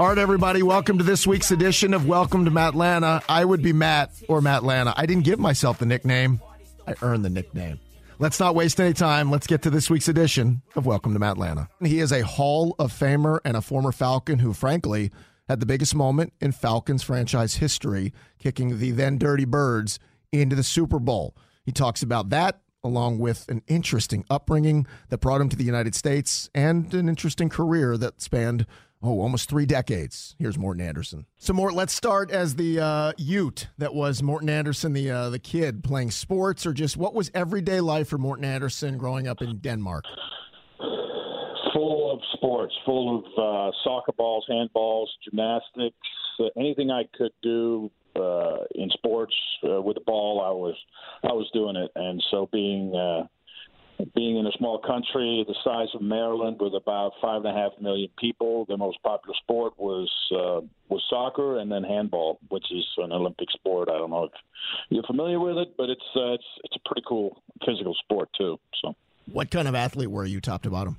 All right, everybody, welcome to this week's edition of Welcome to Matlanta. I would be Matt or Matlanta. I didn't give myself the nickname, I earned the nickname. Let's not waste any time. Let's get to this week's edition of Welcome to Matlanta. He is a Hall of Famer and a former Falcon who, frankly, had the biggest moment in Falcons franchise history, kicking the then Dirty Birds into the Super Bowl. He talks about that, along with an interesting upbringing that brought him to the United States and an interesting career that spanned oh, almost three decades. Here's Morten Andersen. So, Mort, let's start as the uh, Ute that was Morten Andersen, the uh, the kid playing sports, or just what was everyday life for Morten Andersen growing up in Denmark? Full of sports, full of uh, soccer balls, handballs, gymnastics, uh, anything I could do uh, in sports uh, with a ball, I was I was doing it, and so being being in a small country the size of Maryland with about five and a half million people, the most popular sport was uh, was soccer and then handball, which is an Olympic sport. I don't know if you're familiar with it, but it's uh, it's it's a pretty cool physical sport too. So, what kind of athlete were you, top to bottom?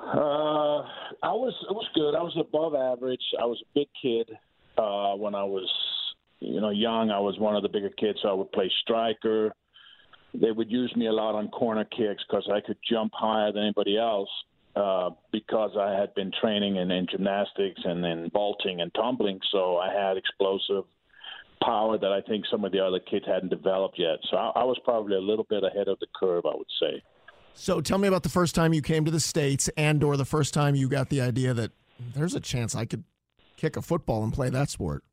Uh, I was I was good. I was above average. I was a big kid uh, when I was you know young. I was one of the bigger kids. So I would play striker they would use me a lot on corner kicks because I could jump higher than anybody else uh, because I had been training in, in gymnastics and in vaulting and tumbling. So I had explosive power that I think some of the other kids hadn't developed yet. So I, I was probably a little bit ahead of the curve, I would say. So tell me about the first time you came to the states, and or the first time you got the idea that there's a chance I could kick a football and play that sport.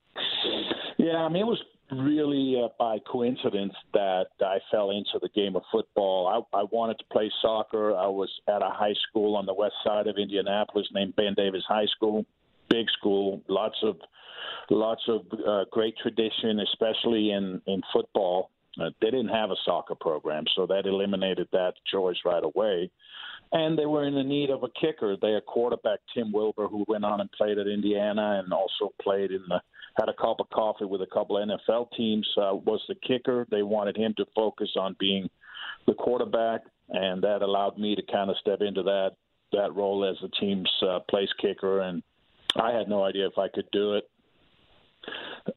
Yeah, I mean it was really uh, by coincidence that I fell into the game of football. I, I wanted to play soccer. I was at a high school on the west side of Indianapolis named Ben Davis High School, big school, lots of lots of uh, great tradition, especially in in football. Uh, they didn't have a soccer program, so that eliminated that choice right away. And they were in the need of a kicker. They Their quarterback Tim Wilbur, who went on and played at Indiana and also played in the had a cup of coffee with a couple of NFL teams, uh, was the kicker. They wanted him to focus on being the quarterback, and that allowed me to kind of step into that that role as the team's uh, place kicker. And I had no idea if I could do it.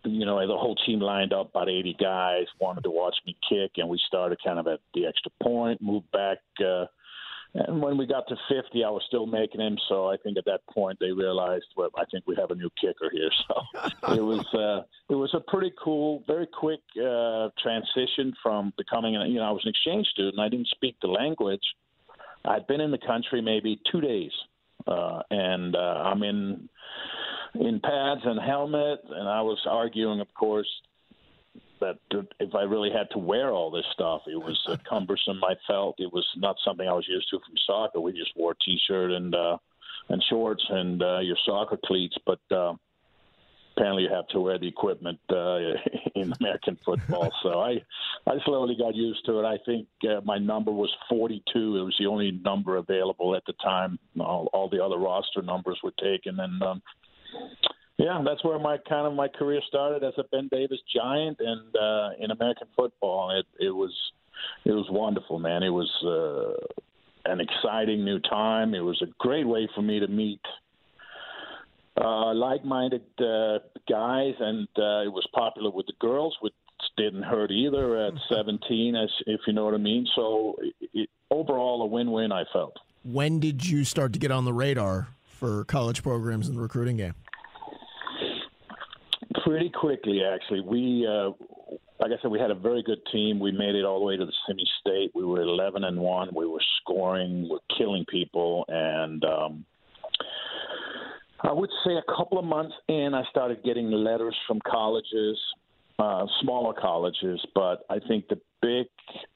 You know, the whole team lined up, about 80 guys, wanted to watch me kick, and we started kind of at the extra point, moved back. Uh, and when we got to 50, I was still making him. So I think at that point they realized, well, I think we have a new kicker here. So it was uh, it was a pretty cool, very quick uh, transition from becoming, you know, I was an exchange student. I didn't speak the language. I'd been in the country maybe two days, uh, and uh, I'm in in pads and helmet, and I was arguing, of course, that if I really had to wear all this stuff, it was uh, cumbersome. I felt it was not something I was used to from soccer. We just wore a t-shirt and uh, and shorts and uh, your soccer cleats, but uh, apparently you have to wear the equipment uh, in American football. so I I slowly got used to it. I think uh, my number was 42. It was the only number available at the time. All, all the other roster numbers were taken, and um, yeah, that's where my kind of my career started as a Ben Davis giant and uh, in American football. It it was it was wonderful, man. It was uh, an exciting new time. It was a great way for me to meet uh, like-minded uh, guys, and uh, it was popular with the girls, which didn't hurt either at 17, as if you know what I mean. So it, overall, a win-win. I felt. When did you start to get on the radar for college programs in the recruiting game? Pretty quickly, actually. We, uh, like I said, we had a very good team. We made it all the way to the semi-state. We were 11 and one. We were scoring. We're killing people, and um, I would say a couple of months in, I started getting letters from colleges uh, smaller colleges, but I think the big.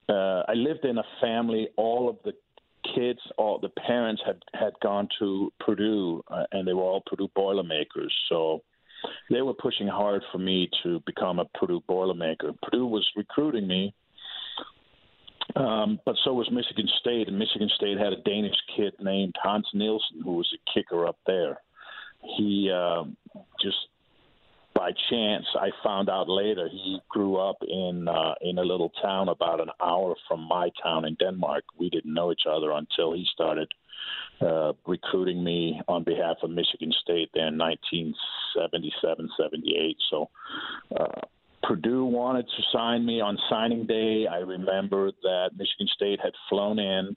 Uh, I lived in a family. All of the kids, all the parents had had gone to Purdue, uh, and they were all Purdue Boilermakers. So they were pushing hard for me to become a Purdue Boilermaker. Purdue was recruiting me, um, but so was Michigan State, and Michigan State had a Danish kid named Hans Nielsen who was a kicker up there. He uh, just by chance I found out later he grew up in uh, in a little town about an hour from my town in Denmark. We didn't know each other until he started uh, recruiting me on behalf of Michigan State there in 1977, 78. So. Uh, Purdue wanted to sign me on signing day. I remember that Michigan State had flown in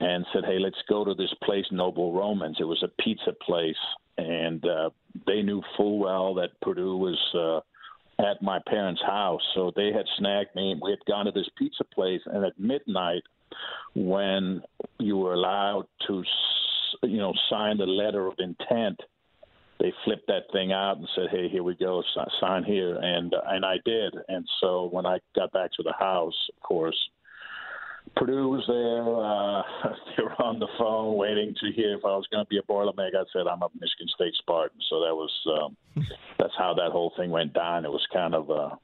and said, "Hey, let's go to this place, Noble Romans." It was a pizza place, and uh, they knew full well that Purdue was uh, at my parents' house, so they had snagged me. We had gone to this pizza place, and at midnight, when you were allowed to, you know, sign the letter of intent, they flipped that thing out and said, "Hey, here we go, sign here," and and I did. And so when I got back to the house, of course Purdue was there. Uh, they were on the phone waiting to hear if I was going to be a Boilermaker. I said I'm a Michigan State Spartan. So that was um, that's how that whole thing went down. It was kind of a,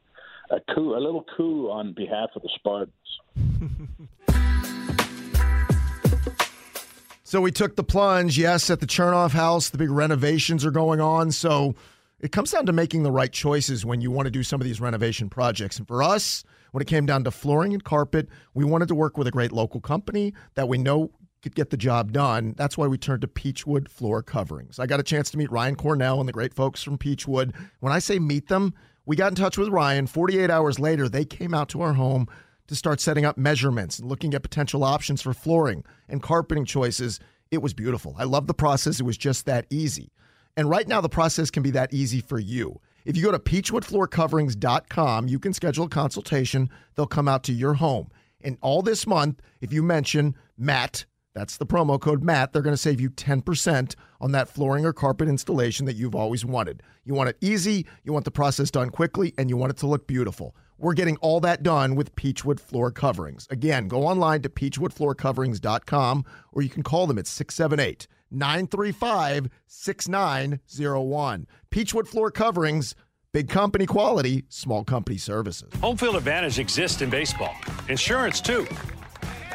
a coup, a little coup on behalf of the Spartans. so we took the plunge. Yes, at the Chernoff House, the big renovations are going on. So it comes down to making the right choices when you want to do some of these renovation projects. And for us when it came down to flooring and carpet, we wanted to work with a great local company that we know could get the job done. That's why we turned to Peachwood Floor Coverings. I got a chance to meet Ryan Cornell and the great folks from Peachwood. When I say meet them, we got in touch with Ryan. 48 hours later, they came out to our home to start setting up measurements and looking at potential options for flooring and carpeting choices. It was beautiful. I love the process. It was just that easy. And right now, the process can be that easy for you. If you go to peachwoodfloorcoverings.com, you can schedule a consultation. They'll come out to your home. And all this month, if you mention Matt, that's the promo code Matt, they're going to save you 10% on that flooring or carpet installation that you've always wanted. You want it easy, you want the process done quickly, and you want it to look beautiful. We're getting all that done with Peachwood Floor Coverings. Again, go online to peachwoodfloorcoverings.com or you can call them at 678 935 6901. Peachwood Floor Coverings, big company quality, small company services. Home field advantage exists in baseball, insurance too.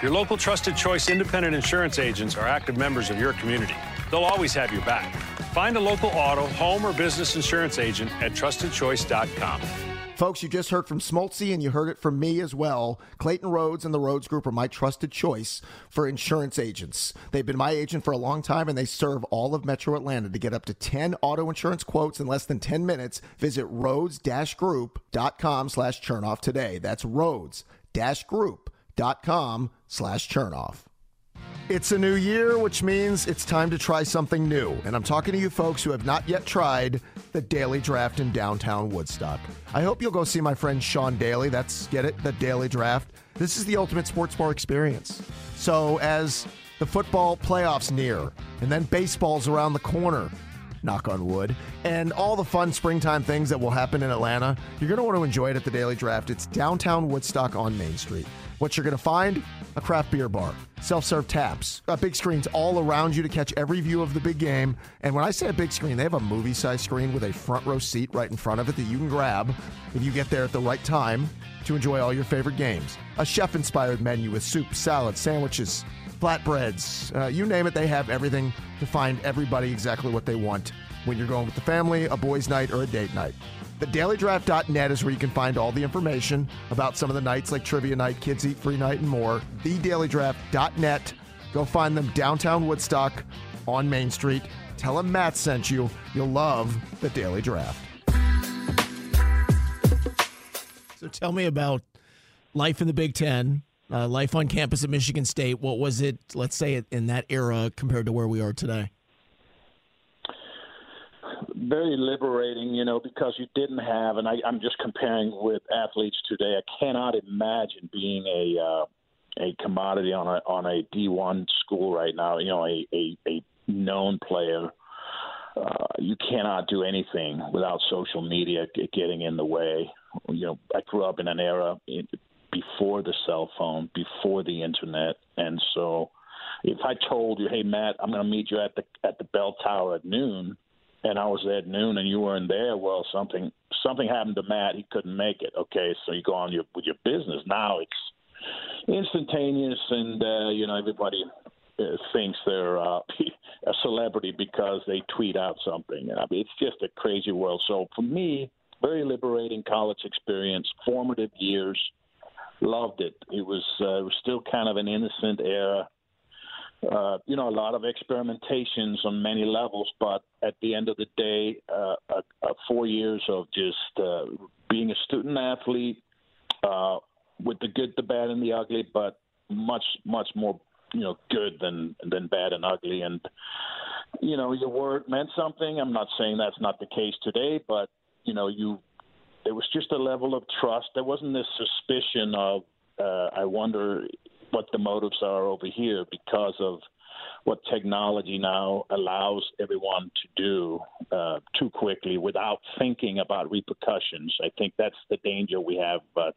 Your local trusted choice independent insurance agents are active members of your community. They'll always have your back. Find a local auto, home, or business insurance agent at trustedchoice.com. Folks, you just heard from Smoltzy and you heard it from me as well. Clayton Rhodes and the Rhodes Group are my trusted choice for insurance agents. They've been my agent for a long time and they serve all of Metro Atlanta. To get up to 10 auto insurance quotes in less than 10 minutes, visit rhodes-group.com slash chernoff today. That's rhodes-group.com slash chernoff. It's a new year, which means it's time to try something new. And I'm talking to you folks who have not yet tried the Daily Draft in downtown Woodstock. I hope you'll go see my friend Sean Daly. That's, get it, the Daily Draft. This is the ultimate sports bar experience. So, as the football playoffs near, and then baseball's around the corner, knock on wood, and all the fun springtime things that will happen in Atlanta, you're going to want to enjoy it at the Daily Draft. It's downtown Woodstock on Main Street. What you're going to find? A craft beer bar, self serve taps, got big screens all around you to catch every view of the big game. And when I say a big screen, they have a movie size screen with a front row seat right in front of it that you can grab if you get there at the right time to enjoy all your favorite games. A chef inspired menu with soup, salad, sandwiches, flatbreads, uh, you name it, they have everything to find everybody exactly what they want when you're going with the family, a boys' night, or a date night. TheDailyDraft.net is where you can find all the information about some of the nights like Trivia Night, Kids Eat Free Night, and more. TheDailyDraft.net. Go find them downtown Woodstock on Main Street. Tell them Matt sent you. You'll love the Daily Draft. So tell me about life in the Big Ten, uh, life on campus at Michigan State. What was it, let's say, in that era compared to where we are today? Very liberating, you know, because you didn't have, and I, I'm just comparing with athletes today. I cannot imagine being a uh, a commodity on a on a D1 school right now. You know, a a, a known player. uh, you cannot do anything without social media getting in the way. You know, I grew up in an era before the cell phone, before the internet, and so if I told you, "Hey, Matt, I'm going to meet you at the at the bell tower at noon," and I was there at noon and you weren't there, well, something something happened to Matt. He couldn't make it. Okay, so you go on your, with your business. Now it's instantaneous, and uh, you know everybody uh, thinks they're uh, a celebrity because they tweet out something. And I mean, it's just a crazy world. So for me, very liberating college experience, formative years. Loved it. It was uh, it was still kind of an innocent era uh, you know, a lot of experimentations on many levels, but at the end of the day, uh, uh, uh, four years of just uh, being a student athlete uh, with the good, the bad, and the ugly, but much, much more, you know, good than than bad and ugly. And you know, your word meant something. I'm not saying that's not the case today, but you know, you there was just a level of trust. There wasn't this suspicion of, uh, I wonder what the motives are over here because of what technology now allows everyone to do uh, too quickly without thinking about repercussions. I think that's the danger we have. But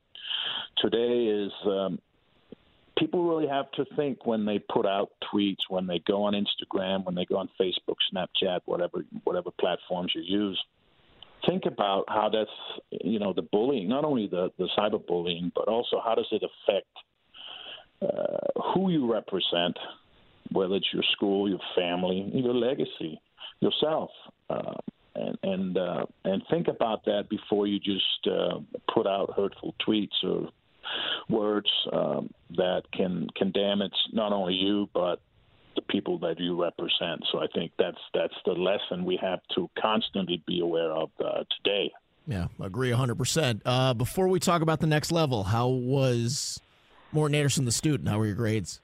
today is um, people really have to think when they put out tweets, when they go on Instagram, when they go on Facebook, Snapchat, whatever whatever platforms you use. Think about how that's you know the bullying, not only the the cyberbullying, but also how does it affect uh, who you represent, whether it's your school, your family, your legacy, yourself, uh, and and uh, and think about that before you just uh, put out hurtful tweets or words um, that can can damage not only you but the people that you represent. So I think that's that's the lesson we have to constantly be aware of uh, today. Yeah, agree 100%. Uh, before we talk about the next level, how was Morten Andersen, the student, how were your grades?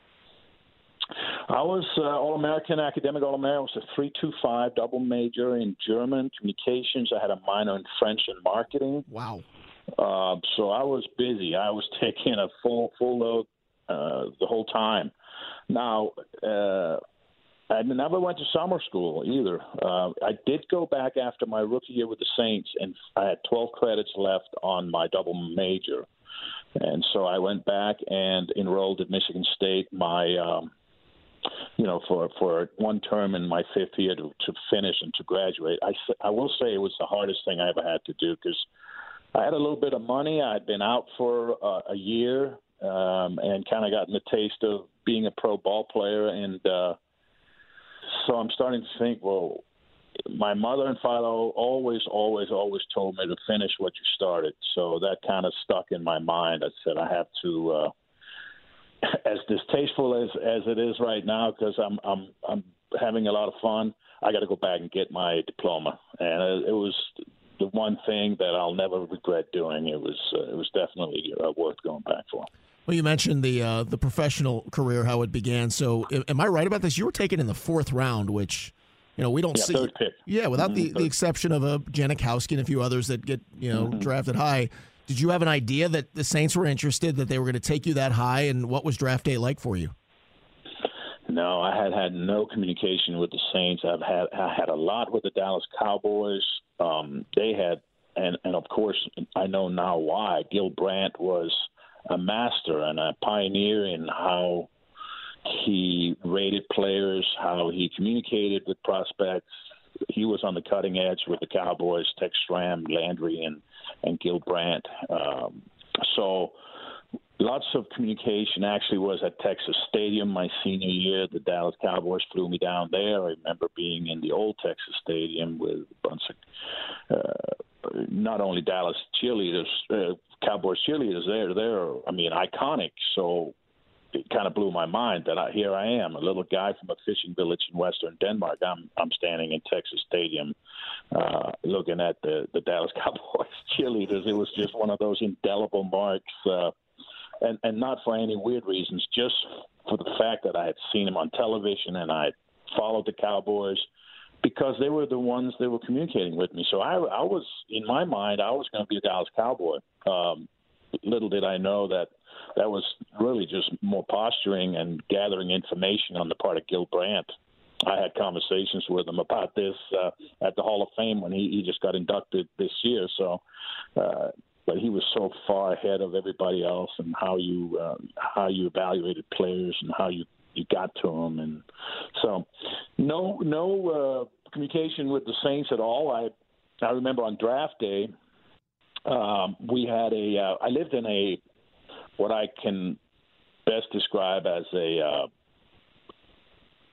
I was uh, All American, academic All American. I was a 325 double major in German communications. I had a minor in French and marketing. Wow. Uh, so I was busy. I was taking a full full load uh, the whole time. Now, uh, I never went to summer school either. Uh, I did go back after my rookie year with the Saints, and I had 12 credits left on my double major. And so I went back and enrolled at Michigan State. My, um, you know, for for one term in my fifth year to, to finish and to graduate. I I will say it was the hardest thing I ever had to do because I had a little bit of money. I'd been out for uh, a year um, and kind of gotten the taste of being a pro ball player, and uh, so I'm starting to think, well, my mother and father always, always, always told me to finish what you started. So that kind of stuck in my mind. I said I have to, uh, as distasteful as as it is right now, because I'm I'm I'm having a lot of fun. I got to go back and get my diploma, and it, was the one thing that I'll never regret doing. It was uh, it was definitely uh, worth going back for. Well, you mentioned the uh, the professional career, how it began. So, am I right about this? You were taken in the fourth round, which you know, we don't yeah, see. Yeah, without mm-hmm. the, the exception of a Janikowski and a few others that get you know mm-hmm. drafted high. Did you have an idea that the Saints were interested, that they were going to take you that high, and what was draft day like for you? No, I had had no communication with the Saints. I've had I had a lot with the Dallas Cowboys. Um, they had, and and of course, I know now why. Gil Brandt was a master and a pioneer in how he rated players, how he communicated with prospects. He was on the cutting edge with the Cowboys, Tex Schramm, Landry, and and Gil Brandt. Um, so lots of communication actually was at Texas Stadium my senior year. The Dallas Cowboys flew me down there. I remember being in the old Texas Stadium with a bunch of uh, not only Dallas cheerleaders, uh, Cowboys cheerleaders there. They're, I mean, iconic. So it kind of blew my mind that I, here I am, a little guy from a fishing village in western Denmark. I'm I'm standing in Texas Stadium, uh, looking at the the Dallas Cowboys cheerleaders. It was just one of those indelible marks, uh, and and not for any weird reasons, just for the fact that I had seen him on television and I followed the Cowboys because they were the ones that were communicating with me. So I, I was, in my mind, I was going to be a Dallas Cowboy. Um, little did I know that that was really just more posturing and gathering information on the part of Gil Brandt. I had conversations with him about this uh, at the Hall of Fame when he, he just got inducted this year. So, uh, but he was so far ahead of everybody else and how you uh, how you evaluated players and how you you got to them, and so no no uh, communication with the Saints at all. I I remember on draft day, um, we had a. Uh, I lived in a what I can best describe as a uh,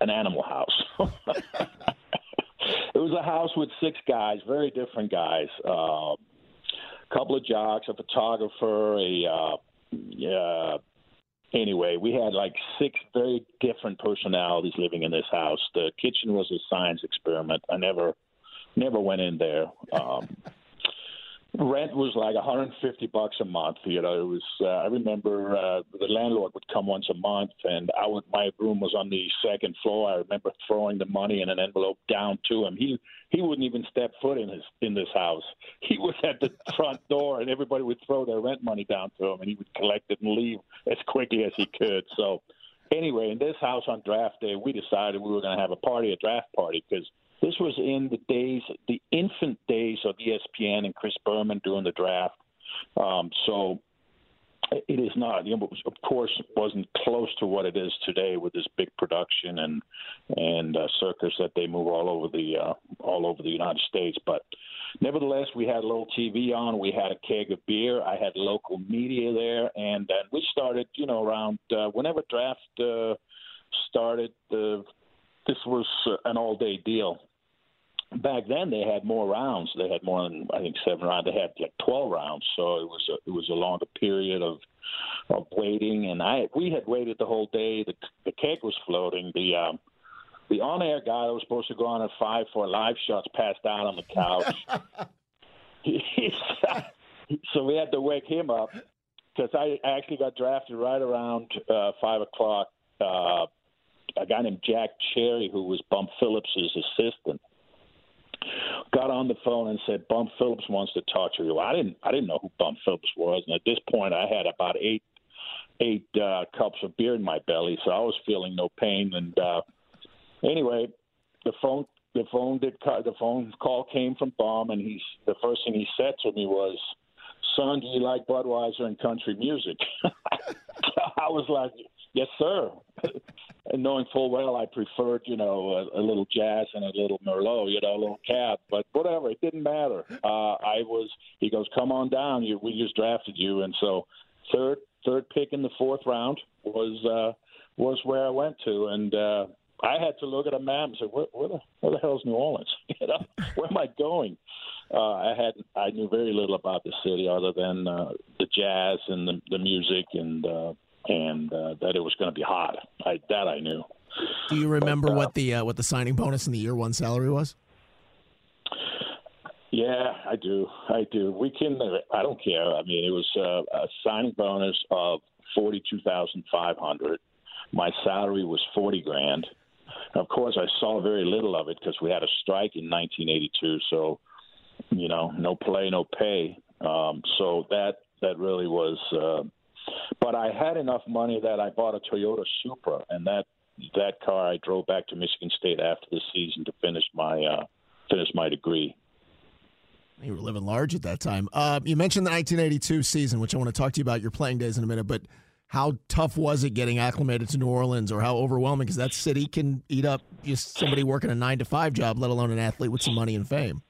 an animal house. it was a house with six guys, very different guys. Uh, a couple of jocks, a photographer, a uh, yeah. Anyway, we had like six very different personalities living in this house. The kitchen was a science experiment. I never, never went in there. Um, rent was like 150 bucks a month. You know, it was. Uh, I remember uh, the landlord would come once a month, and I would. My room was on the second floor. I remember throwing the money in an envelope down to him. He he wouldn't even step foot in his in this house. He was at the front door, and everybody would throw their rent money down to him, and he would collect it and leave as quickly as he could. So. Anyway, in this house on draft day, we decided we were going to have a party, a draft party, because this was in the days, the infant days of ESPN and Chris Berman doing the draft. Um, so it is not, you know, of course, wasn't close to what it is today with this big production and and uh, circus that they move all over the uh, all over the United States. But nevertheless, we had a little TV on. We had a keg of beer. I had local media there, and we started, you know, around uh, whenever draft uh, started. Uh, this was an all-day deal back then they had more rounds. They had more than I think seven rounds. They had like twelve rounds, so it was a, it was a longer period of of waiting. And I we had waited the whole day. The the keg was floating. The um, the on air guy that was supposed to go on at five for live shots passed out on the couch. so we had to wake him up because I actually got drafted right around uh, five o'clock. Uh, a guy named Jack Cherry, who was Bum Phillips's assistant got on the phone and said Bum Phillips wants to talk to you. I didn't I didn't know who Bum Phillips was, and at this point I had about eight eight uh, cups of beer in my belly, so I was feeling no pain. And uh, anyway, the phone the phone did the phone call came from Bum, and he's the first thing he said to me was, "Son, do you like Budweiser and country music?" I was like, "Yes, sir." and knowing full well I preferred, you know, a, a little jazz and a little Merlot, you know, a little cab, but whatever, it didn't matter. Uh, I was. He goes, "Come on down. You, we just drafted you," and so third third pick in the fourth round was uh, was where I went to, and uh, I had to look at a map and say, "Where, where the where the hell's New Orleans? you know, where am I going?" Uh, I had I knew very little about the city other than uh, the jazz and the, the music and uh, and uh, that it was going to be hot. I, that I knew. Do you remember but, uh, what the uh, what the signing bonus in the year one salary was? Yeah, I do. I do. We can. I don't care. I mean, it was uh, a signing bonus of forty two thousand five hundred. My salary was forty grand. Of course, I saw very little of it because we had a strike in 1982. So, you know, no play, no pay. Um, so that that really was uh, but I had enough money that I bought a Toyota Supra, and that that car I drove back to Michigan State after the season to finish my uh, finish my degree. You were living large at that time. Uh, you mentioned the 1982 season, which I want to talk to you about your playing days in a minute. But how tough was it getting acclimated to New Orleans, or how overwhelming? Because that city can eat up just somebody working a nine to five job, let alone an athlete with some money and fame.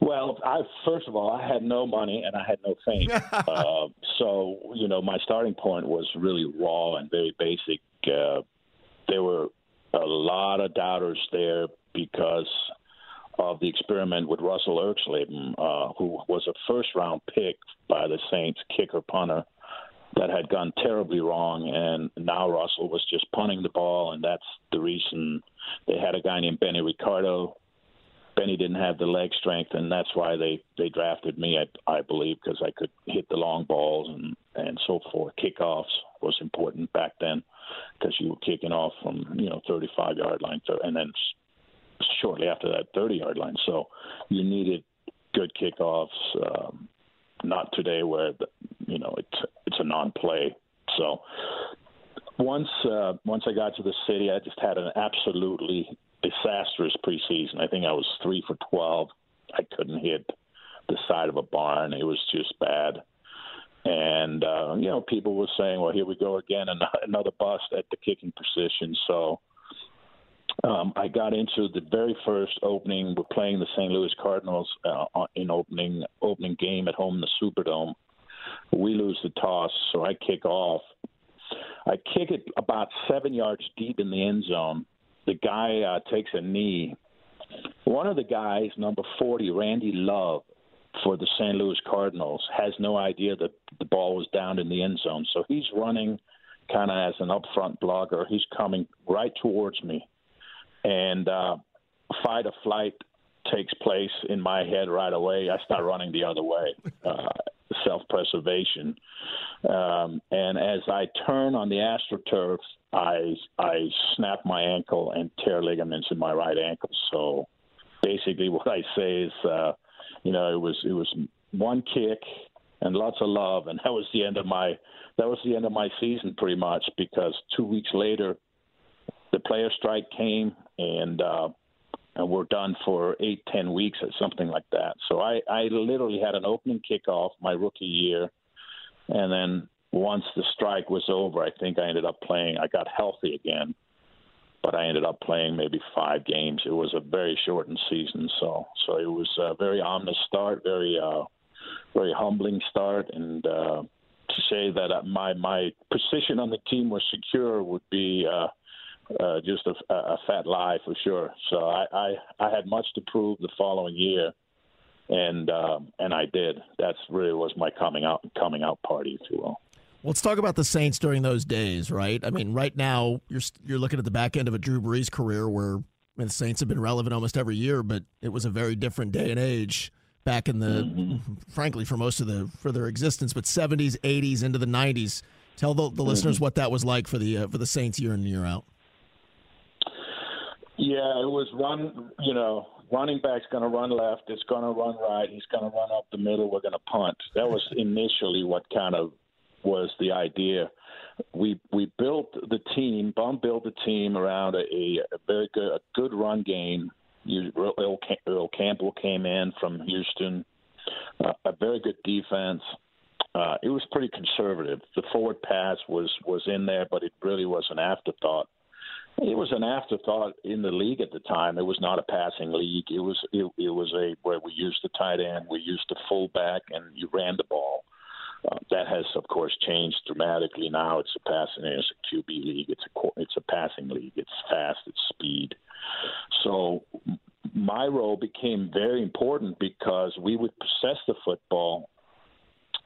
Well, I first of all, I had no money and I had no fame, uh, so you know my starting point was really raw and very basic. Uh, there were a lot of doubters there because of the experiment with Russell Erxleben, uh, who was a first round pick by the Saints, kicker punter, that had gone terribly wrong, and now Russell was just punting the ball, and that's the reason they had a guy named Benny Ricardo Benny didn't have the leg strength, and that's why they they drafted me. I, I believe because I could hit the long balls and and so forth. Kickoffs was important back then because you were kicking off from you know 35 yard line, and then shortly after that 30 yard line. So you needed good kickoffs. Um, not today where you know it's it's a non play. So once uh, once I got to the city, I just had an absolutely disastrous preseason. I think I was three for twelve. I couldn't hit the side of a barn. It was just bad. And uh, you know, people were saying, "Well, here we go again, another bust at the kicking position." So um, I got into the very first opening. We're playing the St. Louis Cardinals uh, in opening opening game at home in the Superdome. We lose the toss, so I kick off. I kick it about seven yards deep in the end zone. The guy uh, takes a knee. One of the guys, number 40, Randy Love, for the St. Louis Cardinals, has no idea that the ball was down in the end zone. So he's running kind of as an upfront blogger. He's coming right towards me and uh, fight or flight takes place in my head right away. I start running the other way, uh, self preservation. Um, and as I turn on the astroturf, I I snap my ankle and tear ligaments in my right ankle. So basically, what I say is, uh, you know, it was it was one kick and lots of love, and that was the end of my that was the end of my season pretty much because two weeks later the player strike came and uh, and we're done for eight ten weeks or something like that. So I I literally had an opening kickoff my rookie year, and then once the strike was over, I think I ended up playing. I got healthy again, but I ended up playing maybe five games. It was a very shortened season, so so it was a very ominous start, very uh, very humbling start, and uh, to say that my my position on the team was secure would be. Uh, uh, just a, a fat lie for sure. So I, I I had much to prove the following year, and um, and I did. That's really was my coming out coming out party, if you will. Let's talk about the Saints during those days, right? I mean, right now you're you're looking at the back end of a Drew Brees career where I mean, the Saints have been relevant almost every year, but it was a very different day and age back in the, mm-hmm. frankly, for most of the for their existence, but 70s, 80s, into the 90s. Tell the, the mm-hmm. listeners what that was like for the uh, for the Saints year in and year out. Yeah, it was run. You know, running back's going to run left. It's going to run right. He's going to run up the middle. We're going to punt. That was initially what kind of was the idea. We we built the team. Bum built the team around a, a very good a good run game. You, Earl, Earl Campbell came in from Houston. Uh, a very good defense. Uh, it was pretty conservative. The forward pass was was in there, but it really was an afterthought. It was an afterthought in the league at the time. It was not a passing league. It was it, it was a where we used the tight end, we used the fullback, and you ran the ball. Uh, that has, of course, changed dramatically. Now it's a passing, it's a QB league. It's a it's a passing league. It's fast. It's speed. So my role became very important because we would possess the football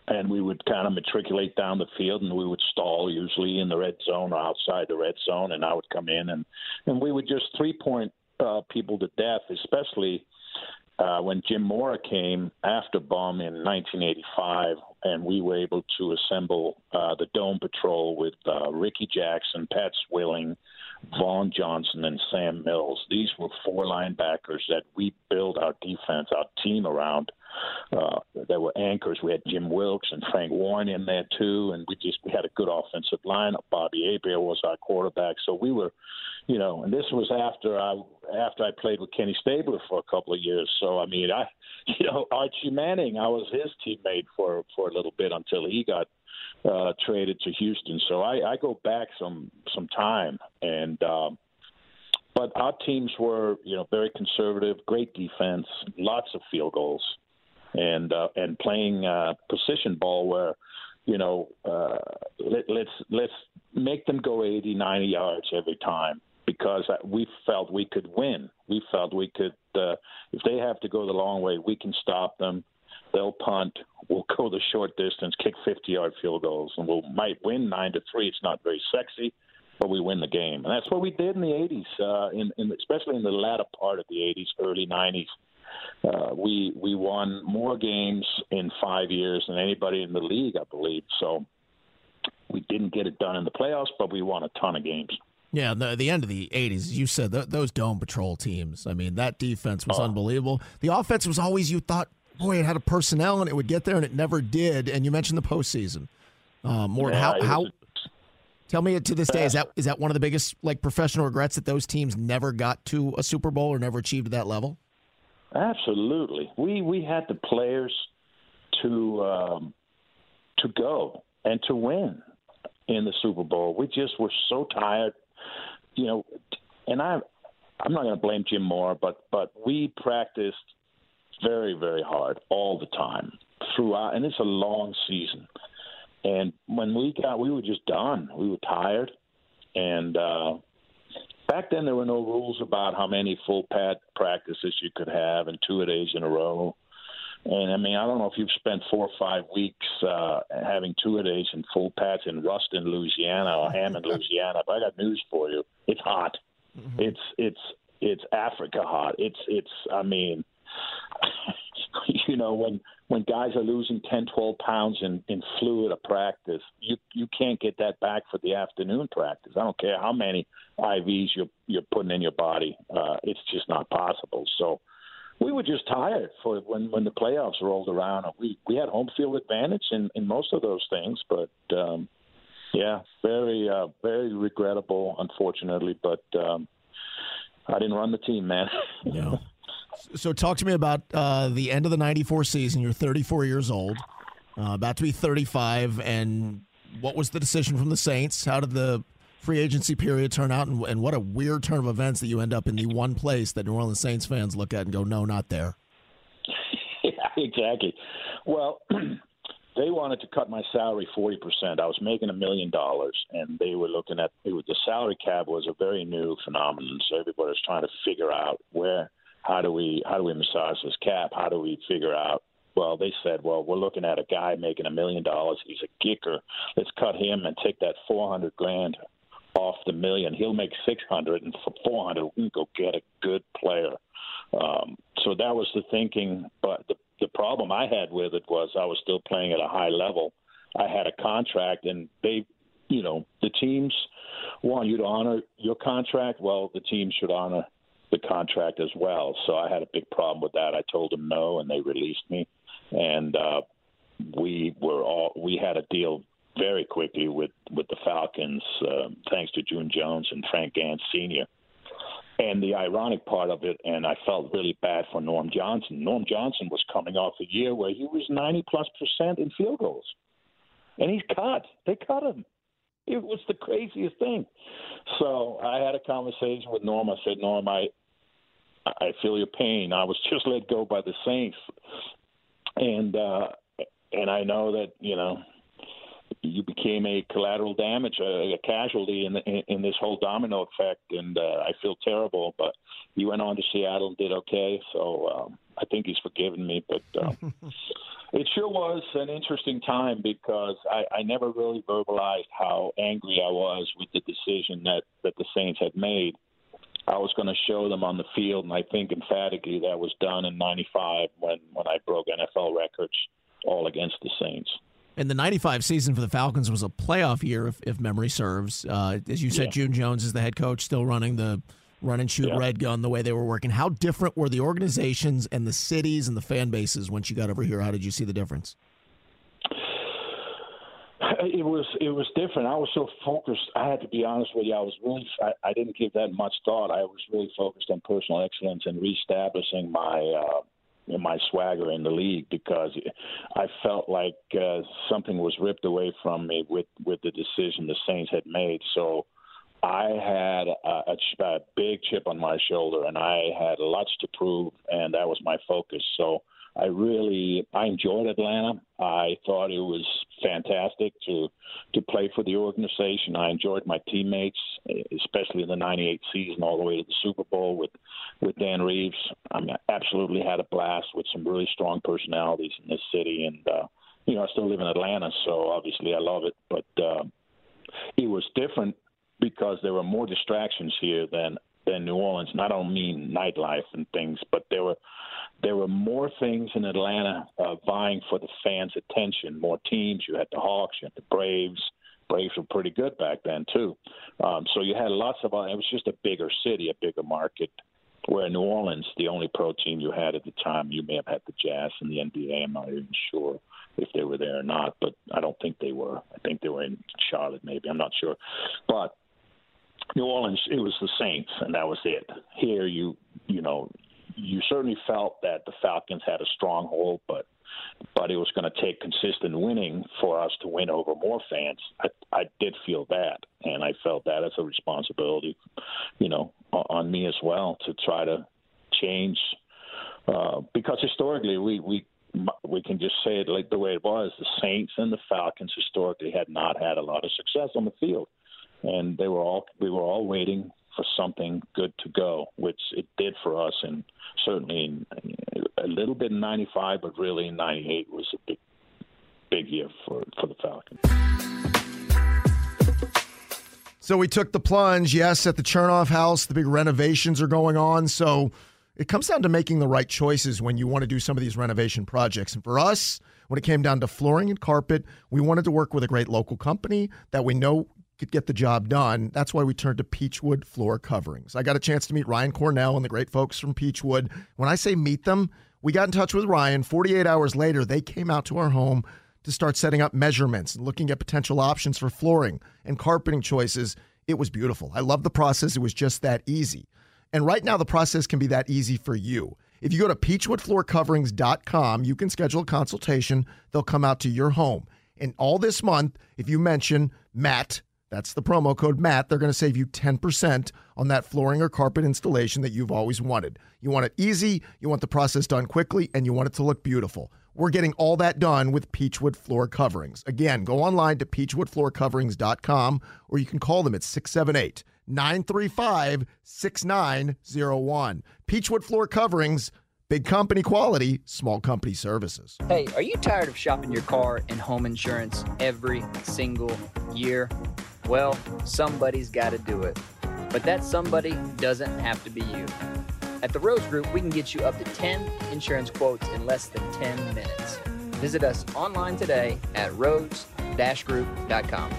and we would kind of matriculate down the field and we would stall usually in the red zone or outside the red zone and I would come in and and we would just three point uh, people to death especially uh, when Jim Mora came after Bum in 1985 and we were able to assemble uh, the Dome Patrol with uh, Rickey Jackson, Pat Swilling, Vaughn Johnson, and Sam Mills. These were four linebackers that we built our defense, our team around. Uh, there were anchors. We had Jim Wilks and Frank Warren in there too, and we just we had a good offensive line. Bobby Hebert was our quarterback, so we were, you know. And this was after I after I played with Kenny Stabler for a couple of years. So I mean, I, you know, Archie Manning, I was his teammate for for a little bit until he got uh, traded to Houston. So I, I go back some some time, and um, but our teams were you know very conservative, great defense, lots of field goals, and uh, and playing uh, position ball where you know uh, let, let's let's make them go 80, 90 yards every time because we felt we could win. We felt we could uh, if they have to go the long way, we can stop them they'll punt. We'll go the short distance, kick 50-yard field goals, and we might win nine to three. It's not very sexy, but we win the game, and that's what we did in the 80s, uh, in, in especially in the latter part of the 80s, early 90s. Uh, we we won more games in five years than anybody in the league, I believe. So we didn't get it done in the playoffs, but we won a ton of games. Yeah, the, the end of the 80s, you said th- those Dome Patrol teams. I mean, that defense was oh. unbelievable. The offense was always, you thought, boy, it had a personnel and it would get there, and it never did. And you mentioned the postseason. Uh, more yeah, how how Tell me to this day is that is that one of the biggest like professional regrets that those teams never got to a Super Bowl or never achieved that level? Absolutely. We we had the players to um, to go and to win in the Super Bowl. We just were so tired, you know. And I I'm not going to blame Jim Mora, but but we practiced very very hard all the time throughout, and it's a long season. And when we got, we were just done. We were tired, and uh, back then there were no rules about how many full pad practices you could have and two a days in a row. And I mean, I don't know if you've spent four or five weeks uh, having two a days in full pads in Ruston, Louisiana, or Hammond, Louisiana. But I got news for you: it's hot. Mm-hmm. It's it's it's Africa hot. It's it's. I mean, you know, when when guys are losing 10, 12 pounds in, in fluid of practice, you you can't get that back for the afternoon practice. I don't care how many IVs you're you're putting in your body. Uh, it's just not possible. So we were just tired for when when the playoffs rolled around. We we had home field advantage in in most of those things, but um, yeah, very uh, very regrettable, unfortunately. But um, I didn't run the team, man. No. So, talk to me about uh, the end of the 94 season. You're 34 years old, uh, about to be 35. And what was the decision from the Saints? How did the free agency period turn out? And, and what a weird turn of events that you end up in the one place that New Orleans Saints fans look at and go, no, not there. yeah, exactly. Well, they wanted to cut my salary 40%. I was making a million dollars, and they were looking at was, the salary cap was a very new phenomenon. So everybody was trying to figure out where how do we how do we massage this cap? How do we figure out? Well, they said, well, we're looking at a guy making a million dollars. He's a kicker. Let's cut him and take that four hundred grand off the million. He'll make six hundred, and for four hundred, we can go get a good player. Um, so that was the thinking. But the the problem I had with it was I was still playing at a high level. I had a contract, and they, you know, the teams want you to honor your contract. Well, the team should honor the contract as well. So I had a big problem with that. I told them no, and they released me. And uh, we were all we had a deal very quickly with with the Falcons, uh, thanks to June Jones and Frank Gansz Sr. And the ironic part of it, and I felt really bad for Norm Johnson. Norm Johnson was coming off a year where he was 90 plus percent in field goals, and he's cut. They cut him. It was the craziest thing. So I had a conversation with Norm. I said, Norm, I I feel your pain. I was just let go by the Saints, and uh, and I know that you know you became a collateral damage, a, a casualty in, in in this whole domino effect, and uh, I feel terrible. But he went on to Seattle and did okay, so um, I think he's forgiven me. But uh, it sure was an interesting time because I, I never really verbalized how angry I was with the decision that that the Saints had made. I was going to show them on the field, and I think emphatically that was done in '95 when when I broke NFL records all against the Saints. And the 95 season for the Falcons was a playoff year, if, if memory serves. Uh, as you said, yeah. June Jones is the head coach, still running the run and shoot yeah. red gun the way they were working. How different were the organizations and the cities and the fan bases once you got over here? How did you see the difference? It was it was different. I was so focused. I had to be honest with you. I was really I, I didn't give that much thought. I was really focused on personal excellence and reestablishing my uh, my swagger in the league because I felt like uh, something was ripped away from me with with the decision the Saints had made. So I had a, a, a big chip on my shoulder, and I had lots to prove, and that was my focus. So I really I enjoyed Atlanta. I thought it was fantastic to to play for the organization. I enjoyed my teammates, especially in the '98 season, all the way to the Super Bowl with with Dan Reeves. I mean, I absolutely had a blast with some really strong personalities in this city, and uh, you know I still live in Atlanta, so obviously I love it. But uh, it was different because there were more distractions here than than New Orleans. And I don't mean nightlife and things, but there were there were more things in Atlanta uh, vying for the fans' attention. More teams. You had the Hawks. You had the Braves. Braves were pretty good back then too. Um, so you had lots of. Uh, it was just a bigger city, a bigger market, Where in New Orleans, the only pro team you had at the time, you may have had the Jazz and the NBA. I'm not even sure if they were there or not, but I don't think they were. I think they were in Charlotte, maybe. I'm not sure. But New Orleans, it was the Saints, and that was it. Here, you you know, you certainly felt that the Falcons had a stronghold, but but it was going to take consistent winning for us to win over more fans. I, I did feel that, and I felt that as a responsibility, you know, on me as well to try to change. Uh, because historically, we we we can just say it like the way it was. The Saints and the Falcons historically had not had a lot of success on the field, and they were all we were all waiting for something good to go, which it did for us, and certainly in, a little bit in '95, but really in '98 was a big, big year for for the Falcons. So we took the plunge, yes, at the Chernoff house. The big renovations are going on. So it comes down to making the right choices when you want to do some of these renovation projects. And for us, when it came down to flooring and carpet, we wanted to work with a great local company that we know could get the job done. That's why we turned to Peachwood Floor Coverings. I got a chance to meet Ryan Cornell and the great folks from Peachwood. When I say meet them, we got in touch with Ryan. 48 hours later, they came out to our home to start setting up measurements and looking at potential options for flooring and carpeting choices. It was beautiful. I love the process. It was just that easy. And right now, the process can be that easy for you. If you go to peachwoodfloorcoverings.com, you can schedule a consultation. They'll come out to your home. And all this month, if you mention Matt, that's the promo code Matt. They're going to save you 10% on that flooring or carpet installation that you've always wanted. You want it easy, you want the process done quickly, and you want it to look beautiful. We're getting all that done with Peachwood Floor Coverings. Again, go online to peachwoodfloorcoverings.com or you can call them at 678 935 6901. Peachwood Floor Coverings, big company quality, small company services. Hey, are you tired of shopping your car and home insurance every single year? Well, somebody's got to do it. But that somebody doesn't have to be you. At the Rose Group, we can get you up to 10 insurance quotes in less than 10 minutes. Visit us online today at rose-group.com.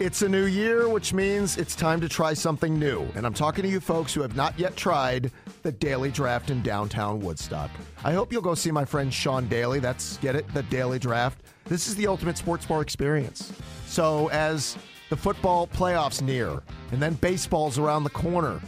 It's a new year, which means it's time to try something new. And I'm talking to you folks who have not yet tried the Daily Draft in downtown Woodstock. I hope you'll go see my friend Sean Daly. That's, get it, the Daily Draft. This is the ultimate sports bar experience. So, as the football playoffs near, and then baseball's around the corner,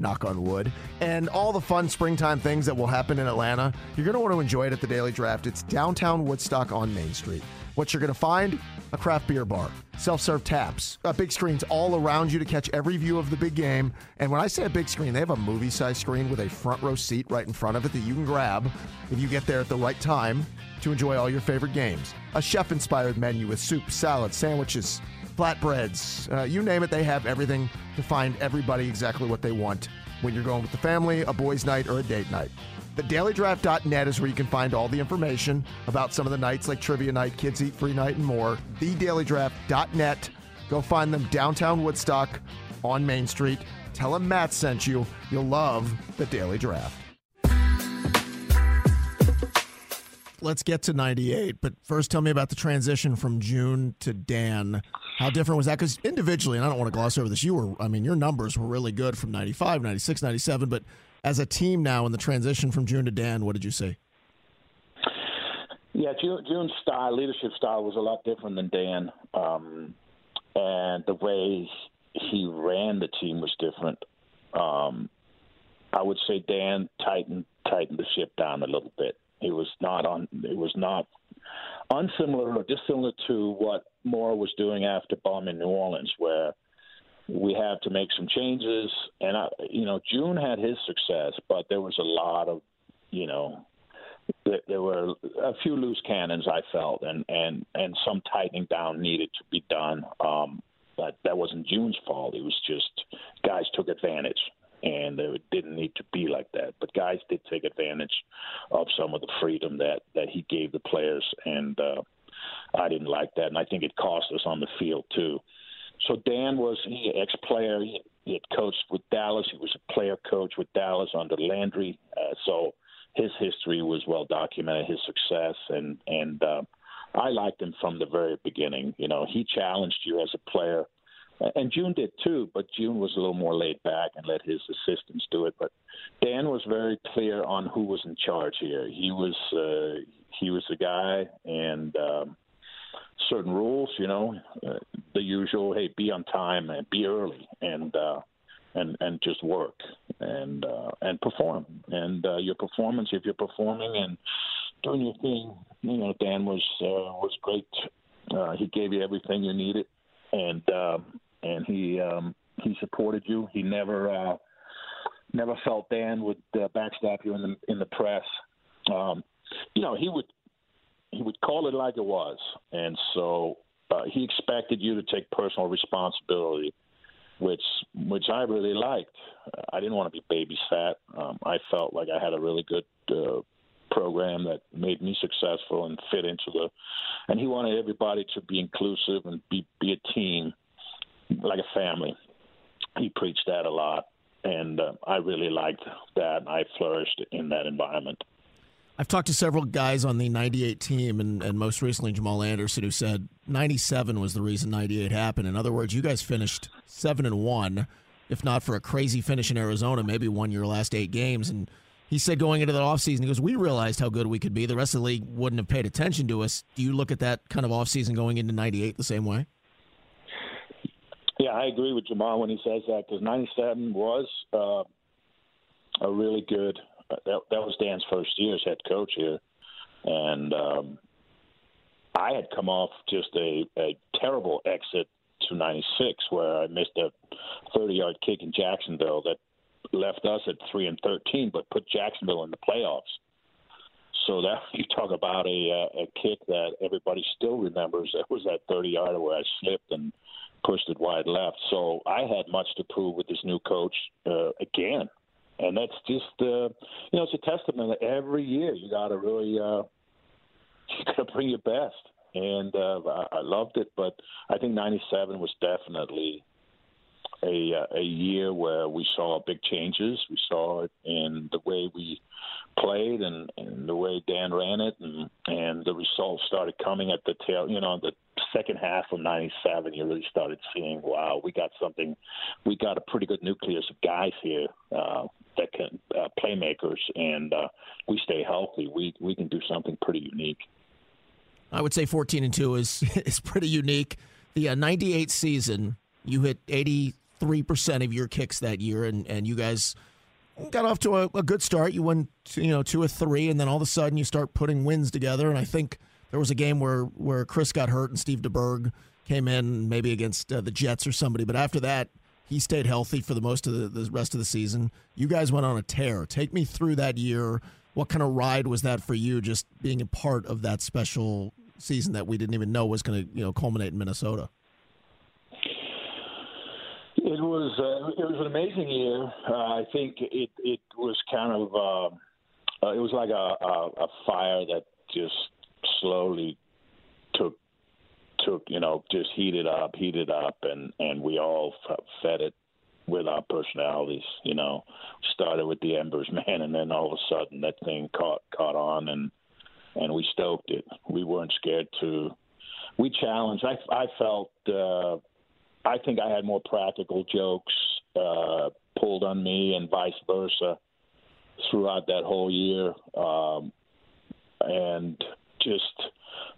knock on wood, and all the fun springtime things that will happen in Atlanta, you're going to want to enjoy it at the Daily Draft. It's downtown Woodstock on Main Street. What you're going to find? A craft beer bar, self serve taps, uh, big screens all around you to catch every view of the big game. And when I say a big screen, they have a movie size screen with a front row seat right in front of it that you can grab if you get there at the right time to enjoy all your favorite games. A chef inspired menu with soup, salad, sandwiches, flatbreads, uh, you name it, they have everything to find everybody exactly what they want when you're going with the family, a boys' night, or a date night. TheDailyDraft.net is where you can find all the information about some of the nights like Trivia Night, Kids Eat Free Night, and more. TheDailyDraft.net. Go find them downtown Woodstock on Main Street. Tell them Matt sent you. You'll love the Daily Draft. let's get to 98. But first, tell me about the transition from June to Dan. How different was that? Because individually, and I don't want to gloss over this, you were, I mean, your numbers were really good from 95, 96, 97. But as a team now in the transition from June to Dan, what did you see? Yeah, June, June's style, leadership style was a lot different than Dan. Um, and the way he ran the team was different. Um, I would say Dan tightened tightened the ship down a little bit. It was not on. It was not unsimilar or dissimilar to what Mora was doing after Bum in New Orleans, where we have to make some changes. And I, you know, June had his success, but there was a lot of, you know, there there were a few loose cannons. I felt, and and and some tightening down needed to be done. Um, but that wasn't June's fault. It was just guys took advantage and it didn't need to be like that. But guys did take advantage of some of the freedom that that he gave the players, and uh, I didn't like that, and I think it cost us on the field too. So Dan was he ex-player. He, he had coached with Dallas. He was a player coach with Dallas under Landry. Uh, so his history was well documented. His success and and uh, I liked him from the very beginning. You know, he challenged you as a player and June did too, but June was a little more laid back and let his assistants do it. But Dan was very clear on who was in charge here. He was uh, he was the guy, and um, certain rules, you know, uh, the usual. Hey, be on time and be early, and uh, and and just work and uh, and perform. And uh, your performance, if you're performing and doing your thing, you know, Dan was uh, was great. Uh, he gave you everything you needed, and um, and he um, he supported you. He never uh, never felt Dan would uh, backstab you in the in the press. Um, you know, he would he would call it like it was, and so uh, he expected you to take personal responsibility, which which I really liked. I didn't want to be babysat. Um, I felt like I had a really good uh, program that made me successful and fit into the. And he wanted everybody to be inclusive and be be a team like a family. He preached that a lot, and uh, I really liked that. I flourished in that environment. I've talked to several guys on the 98 team, and, and most recently Jamal Anderson, who said 97 was the reason 98 happened. In other words, you guys finished 7 and 1. If not for a crazy finish in Arizona, maybe won your last eight games. And he said going into the offseason, he goes, We realized how good we could be. The rest of the league wouldn't have paid attention to us. Do you look at that kind of offseason going into 98 the same way? Yeah, I agree with Jamal when he says that because '97 was uh, a really good. That, that was Dan's first year as head coach here, and um, I had come off just a, a terrible exit to '96 where I missed a 30-yard kick in Jacksonville that left us at three and 13, but put Jacksonville in the playoffs. So that you talk about a uh, a kick that everybody still remembers. That was that 30 yarder where I slipped and pushed it wide left. So I had much to prove with this new coach uh, again, and that's just uh, you know it's a testament that every year you got to really uh, you got to bring your best. And uh, I, I loved it, but I think '97 was definitely a, uh, a year where we saw big changes. We saw it in the way we played and, and the way Dan ran it, and, and the results started coming at the tail, you know, the second half of 97, you really started seeing, wow, we got something, we got a pretty good nucleus of guys here uh, that can, uh, playmakers, and uh, we stay healthy. We, we can do something pretty unique. I would say 14 and 2 is, is pretty unique. The uh, 98 season, you hit 80 3% of your kicks that year, and, and you guys got off to a, a good start. You won, you know, two or three, and then all of a sudden you start putting wins together. And I think there was a game where, where Chris got hurt and Steve DeBerg came in, maybe against uh, the Jets or somebody. But after that, he stayed healthy for the most of the, the rest of the season. You guys went on a tear. Take me through that year. What kind of ride was that for you, just being a part of that special season that we didn't even know was going to, you know, culminate in Minnesota? It was uh, it was an amazing year. Uh, I think it it was kind of uh, uh, it was like a, a a fire that just slowly took took you know just heated up, heated up, and and we all fed it with our personalities. You know, started with the embers, man, and then all of a sudden that thing caught caught on, and and we stoked it. We weren't scared to. We challenged. I I felt. Uh, I think I had more practical jokes uh, pulled on me, and vice versa, throughout that whole year. Um, and just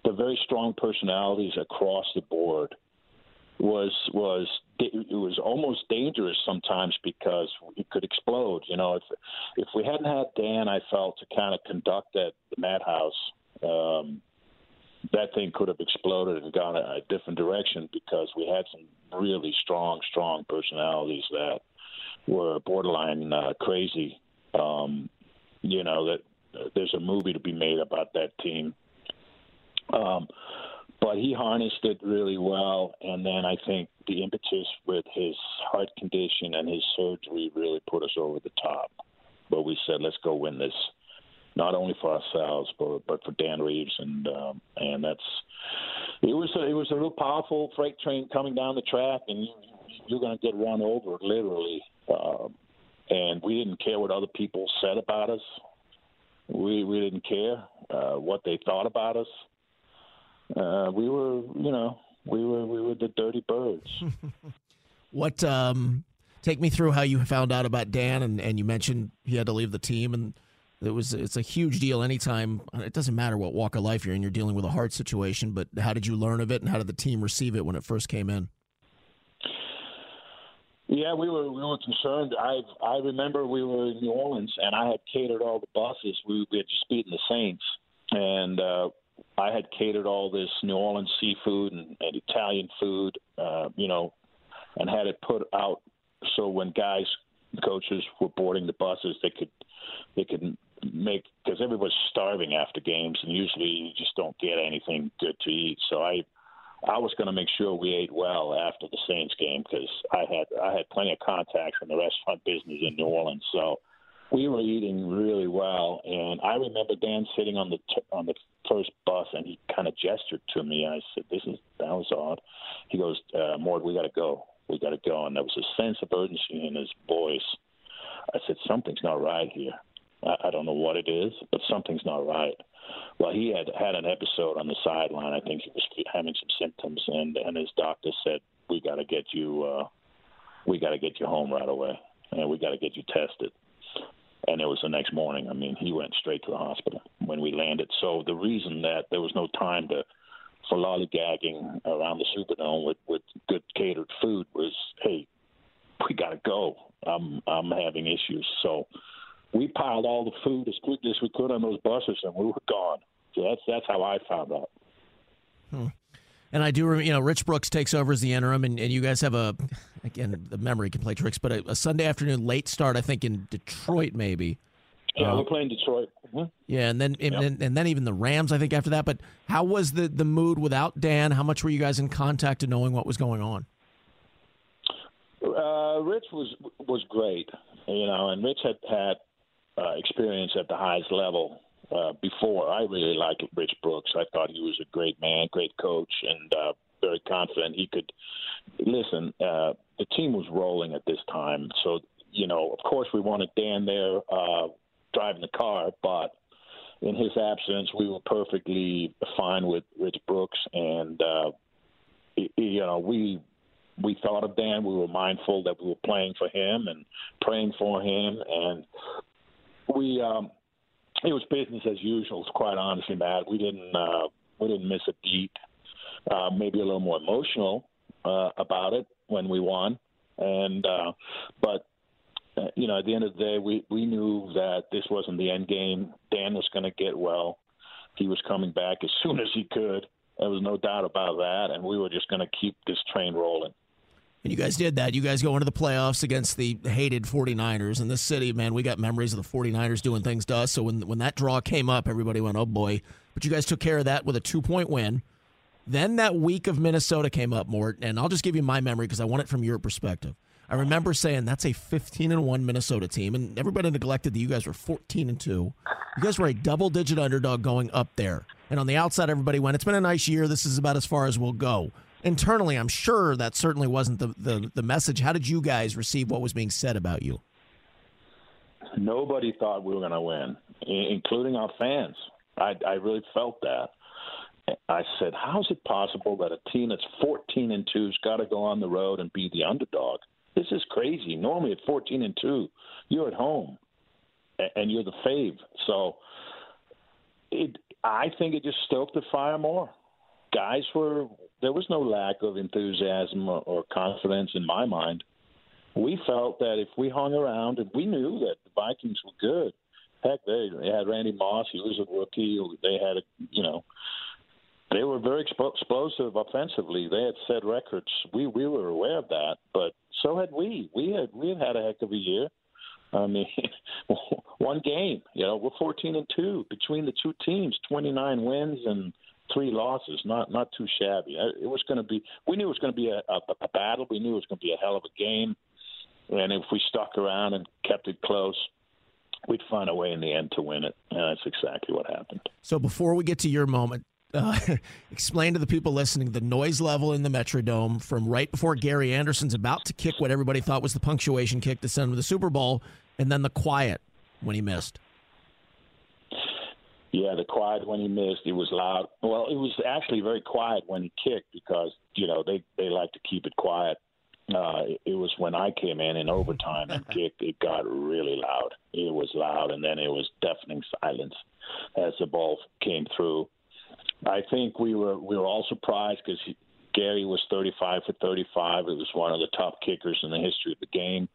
the very strong personalities across the board was was it was almost dangerous sometimes because it could explode. You know, if if we hadn't had Dan, I felt to kind of conduct at the madhouse, um, that thing could have exploded and gone a, a different direction because we had some really strong, strong personalities that were borderline uh, crazy. Um, you know that uh, there's a movie to be made about that team um, but he harnessed it really well, and then I think the impetus with his heart condition and his surgery really put us over the top. But we said, let's go win this, not only for ourselves, but but for Dan Reeves, and um, and that's it was a, it was a real powerful freight train coming down the track, and you, you're going to get run over literally. Um, and we didn't care what other people said about us. We we didn't care uh, what they thought about us uh, we were, you know, We were we were the dirty birds. what um take me through how you found out about Dan and, and you mentioned he had to leave the team and it was it's a huge deal anytime it doesn't matter what walk of life you're in you're dealing with a hard situation but how did you learn of it and how did the team receive it when it first came in? Yeah we were we were concerned. I i remember we were in new orleans and i had catered all the buses. We, we had just beaten the saints. And uh i had catered all this new orleans seafood and, and italian food uh you know and had it put out so when guys coaches were boarding the buses they could they could make because everybody's starving after games, and usually you just don't get anything good to eat. So I I was going to make sure we ate well after the Saints game because I had I had plenty of contacts in the restaurant business in New Orleans. So we were eating really well, and I remember Dan sitting on the t- on the first bus, and he kind of gestured to me. I said, "This is that was odd." He goes, uh, "Mort, we got to go. We got to go." And there was a sense of urgency in his voice. I said, "Something's not right here." I, I don't know what it is, but something's not right. Well, he had had an episode on the sideline. I think he was having some symptoms, and and his doctor said, "We got to get you, uh, we got to get you home right away, and we got to get you tested." And it was the next morning. I mean, he went straight to the hospital when we landed. So the reason that there was no time to for lollygagging around the Superdome with with good catered food was, hey, we got to go. I'm I'm having issues. So we piled all the food as quickly as we could on those buses, and we were gone. So that's that's how I found out. Hmm. And I do remember, you know, Rich Brooks takes over as the interim, and, and you guys have a, again, the memory can play tricks, but a, a Sunday afternoon late start, I think, in Detroit, maybe. Yeah, uh, we're playing Detroit. Mm-hmm. Yeah, and then and, yep. and, then even the Rams, I think, after that. But how was the the mood without Dan? How much were you guys in contact and knowing what was going on? Uh, Rich was was great, you know, and Rich had had uh, experience at the highest level uh, before. I really liked Rich Brooks. I thought he was a great man, great coach, and uh, very confident he could listen. Uh, the team was rolling at this time, so you know, of course, we wanted Dan there uh, driving the car, but in his absence, we were perfectly fine with Rich Brooks, and uh, you know, we we thought of Dan. We were mindful that we were playing for him and praying for him, and we um, it was business as usual. Quite honestly, Matt, we didn't uh, we didn't miss a beat. Uh, maybe a little more emotional uh, about it when we won, and uh, but uh, you know at the end of the day, we we knew that this wasn't the end game. Dan was going to get well. He was coming back as soon as he could. There was no doubt about that, and we were just going to keep this train rolling. And you guys did that. You guys go into the playoffs against the hated 49ers. In this city, man, we got memories of the 49ers doing things to us. So when, when that draw came up, everybody went, oh boy. But you guys took care of that with a two point win. Then that week of Minnesota came up, Mort, and I'll just give you my memory because I want it from your perspective. I remember saying that's a 15 and 1 Minnesota team, and everybody neglected that you guys were 14 and 2. You guys were a double digit underdog going up there. And on the outside, everybody went, it's been a nice year. This is about as far as we'll go internally, I'm sure that certainly wasn't the, the, the message. How did you guys receive what was being said about you? Nobody thought we were going to win, including our fans. I, I really felt that. I said, "How is it possible that a team that's 14 and two's got to go on the road and be the underdog? This is crazy. Normally, at 14 and two, you're at home and you're the fave. So, it, I think it just stoked the fire more. Guys were there was no lack of enthusiasm or, or confidence in my mind. We felt that if we hung around, and we knew that the Vikings were good. Heck, they, they had Randy Moss. He was a rookie. They had, a, you know, they were very expo- explosive offensively. They had set records. We we were aware of that, but so had we. We had we had had a heck of a year. I mean, one game. You know, we're 14 and two between the two teams, 29 wins and three losses, not not too shabby. It was going to be. We knew it was going to be a, a, a battle. We knew it was going to be a hell of a game, and if we stuck around and kept it close, we'd find a way in the end to win it. And that's exactly what happened. So before we get to your moment, uh, explain to the people listening the noise level in the Metrodome from right before Gary Anderson's about to kick what everybody thought was the punctuation kick to send him to the Super Bowl, and then the quiet when he missed. Yeah, the quiet when he missed, it was loud. Well, it was actually very quiet when he kicked because you know they they like to keep it quiet. Uh, it was when I came in in overtime and kicked, it got really loud. It was loud, and then it was deafening silence as the ball came through. I think we were we were all surprised because Gary was 35 for 35. It was one of the top kickers in the history of the game.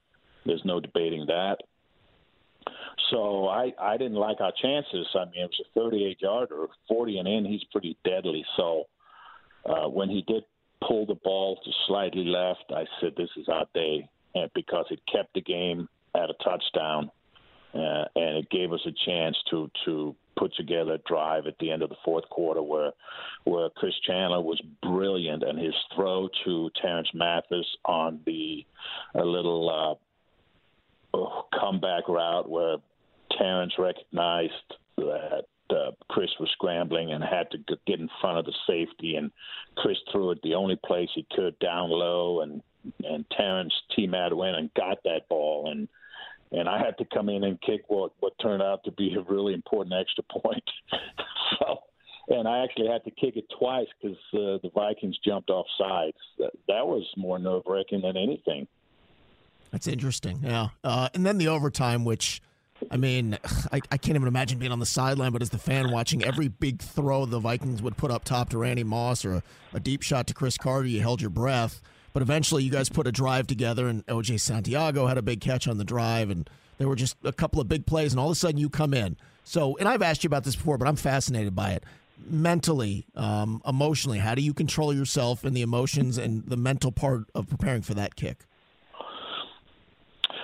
There's no debating that. So I I didn't like our chances. I mean, it was a 38 yarder, 40 and in. He's pretty deadly. So uh, when he did pull the ball to slightly left, I said this is our day and because it kept the game at a touchdown, uh, and it gave us a chance to to put together a drive at the end of the fourth quarter where where Chris Chandler was brilliant and his throw to Terance Mathis on the a little uh, comeback route where Terance recognized that uh, Chris was scrambling and had to get in front of the safety, and Chris threw it the only place he could down low, and and Terance T. Matt went and got that ball, and and I had to come in and kick what what turned out to be a really important extra point. so, and I actually had to kick it twice because uh, the Vikings jumped off sides. That, that was more nerve wracking than anything. That's interesting. Yeah, uh, and then the overtime, which. I mean, I, I, can't even imagine being on the sideline, but as the fan watching every big throw the Vikings would put up top to Randy Moss or a, a deep shot to Cris Carter, you held your breath. But eventually, you guys put a drive together, and OJ Santiago had a big catch on the drive, and there were just a couple of big plays, and all of a sudden you come in. So, and I've asked you about this before, but I'm fascinated by it. Mentally, um, emotionally, how do you control yourself and the emotions and the mental part of preparing for that kick?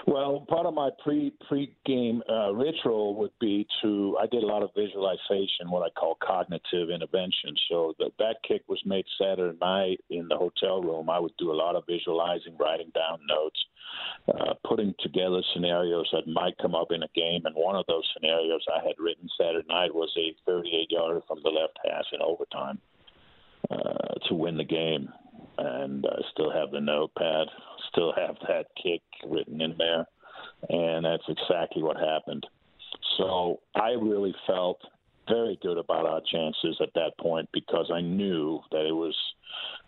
Well, part of my pre pre game uh, ritual would be to I did a lot of visualization, what I call cognitive intervention. So the, that kick was made Saturday night in the hotel room. I would do a lot of visualizing, writing down notes, uh, putting together scenarios that might come up in a game. And one of those scenarios I had written Saturday night was a 38 yarder from the left hash in overtime uh, to win the game and I still have the notepad, still have that kick written in there, and that's exactly what happened. So I really felt very good about our chances at that point because I knew that it was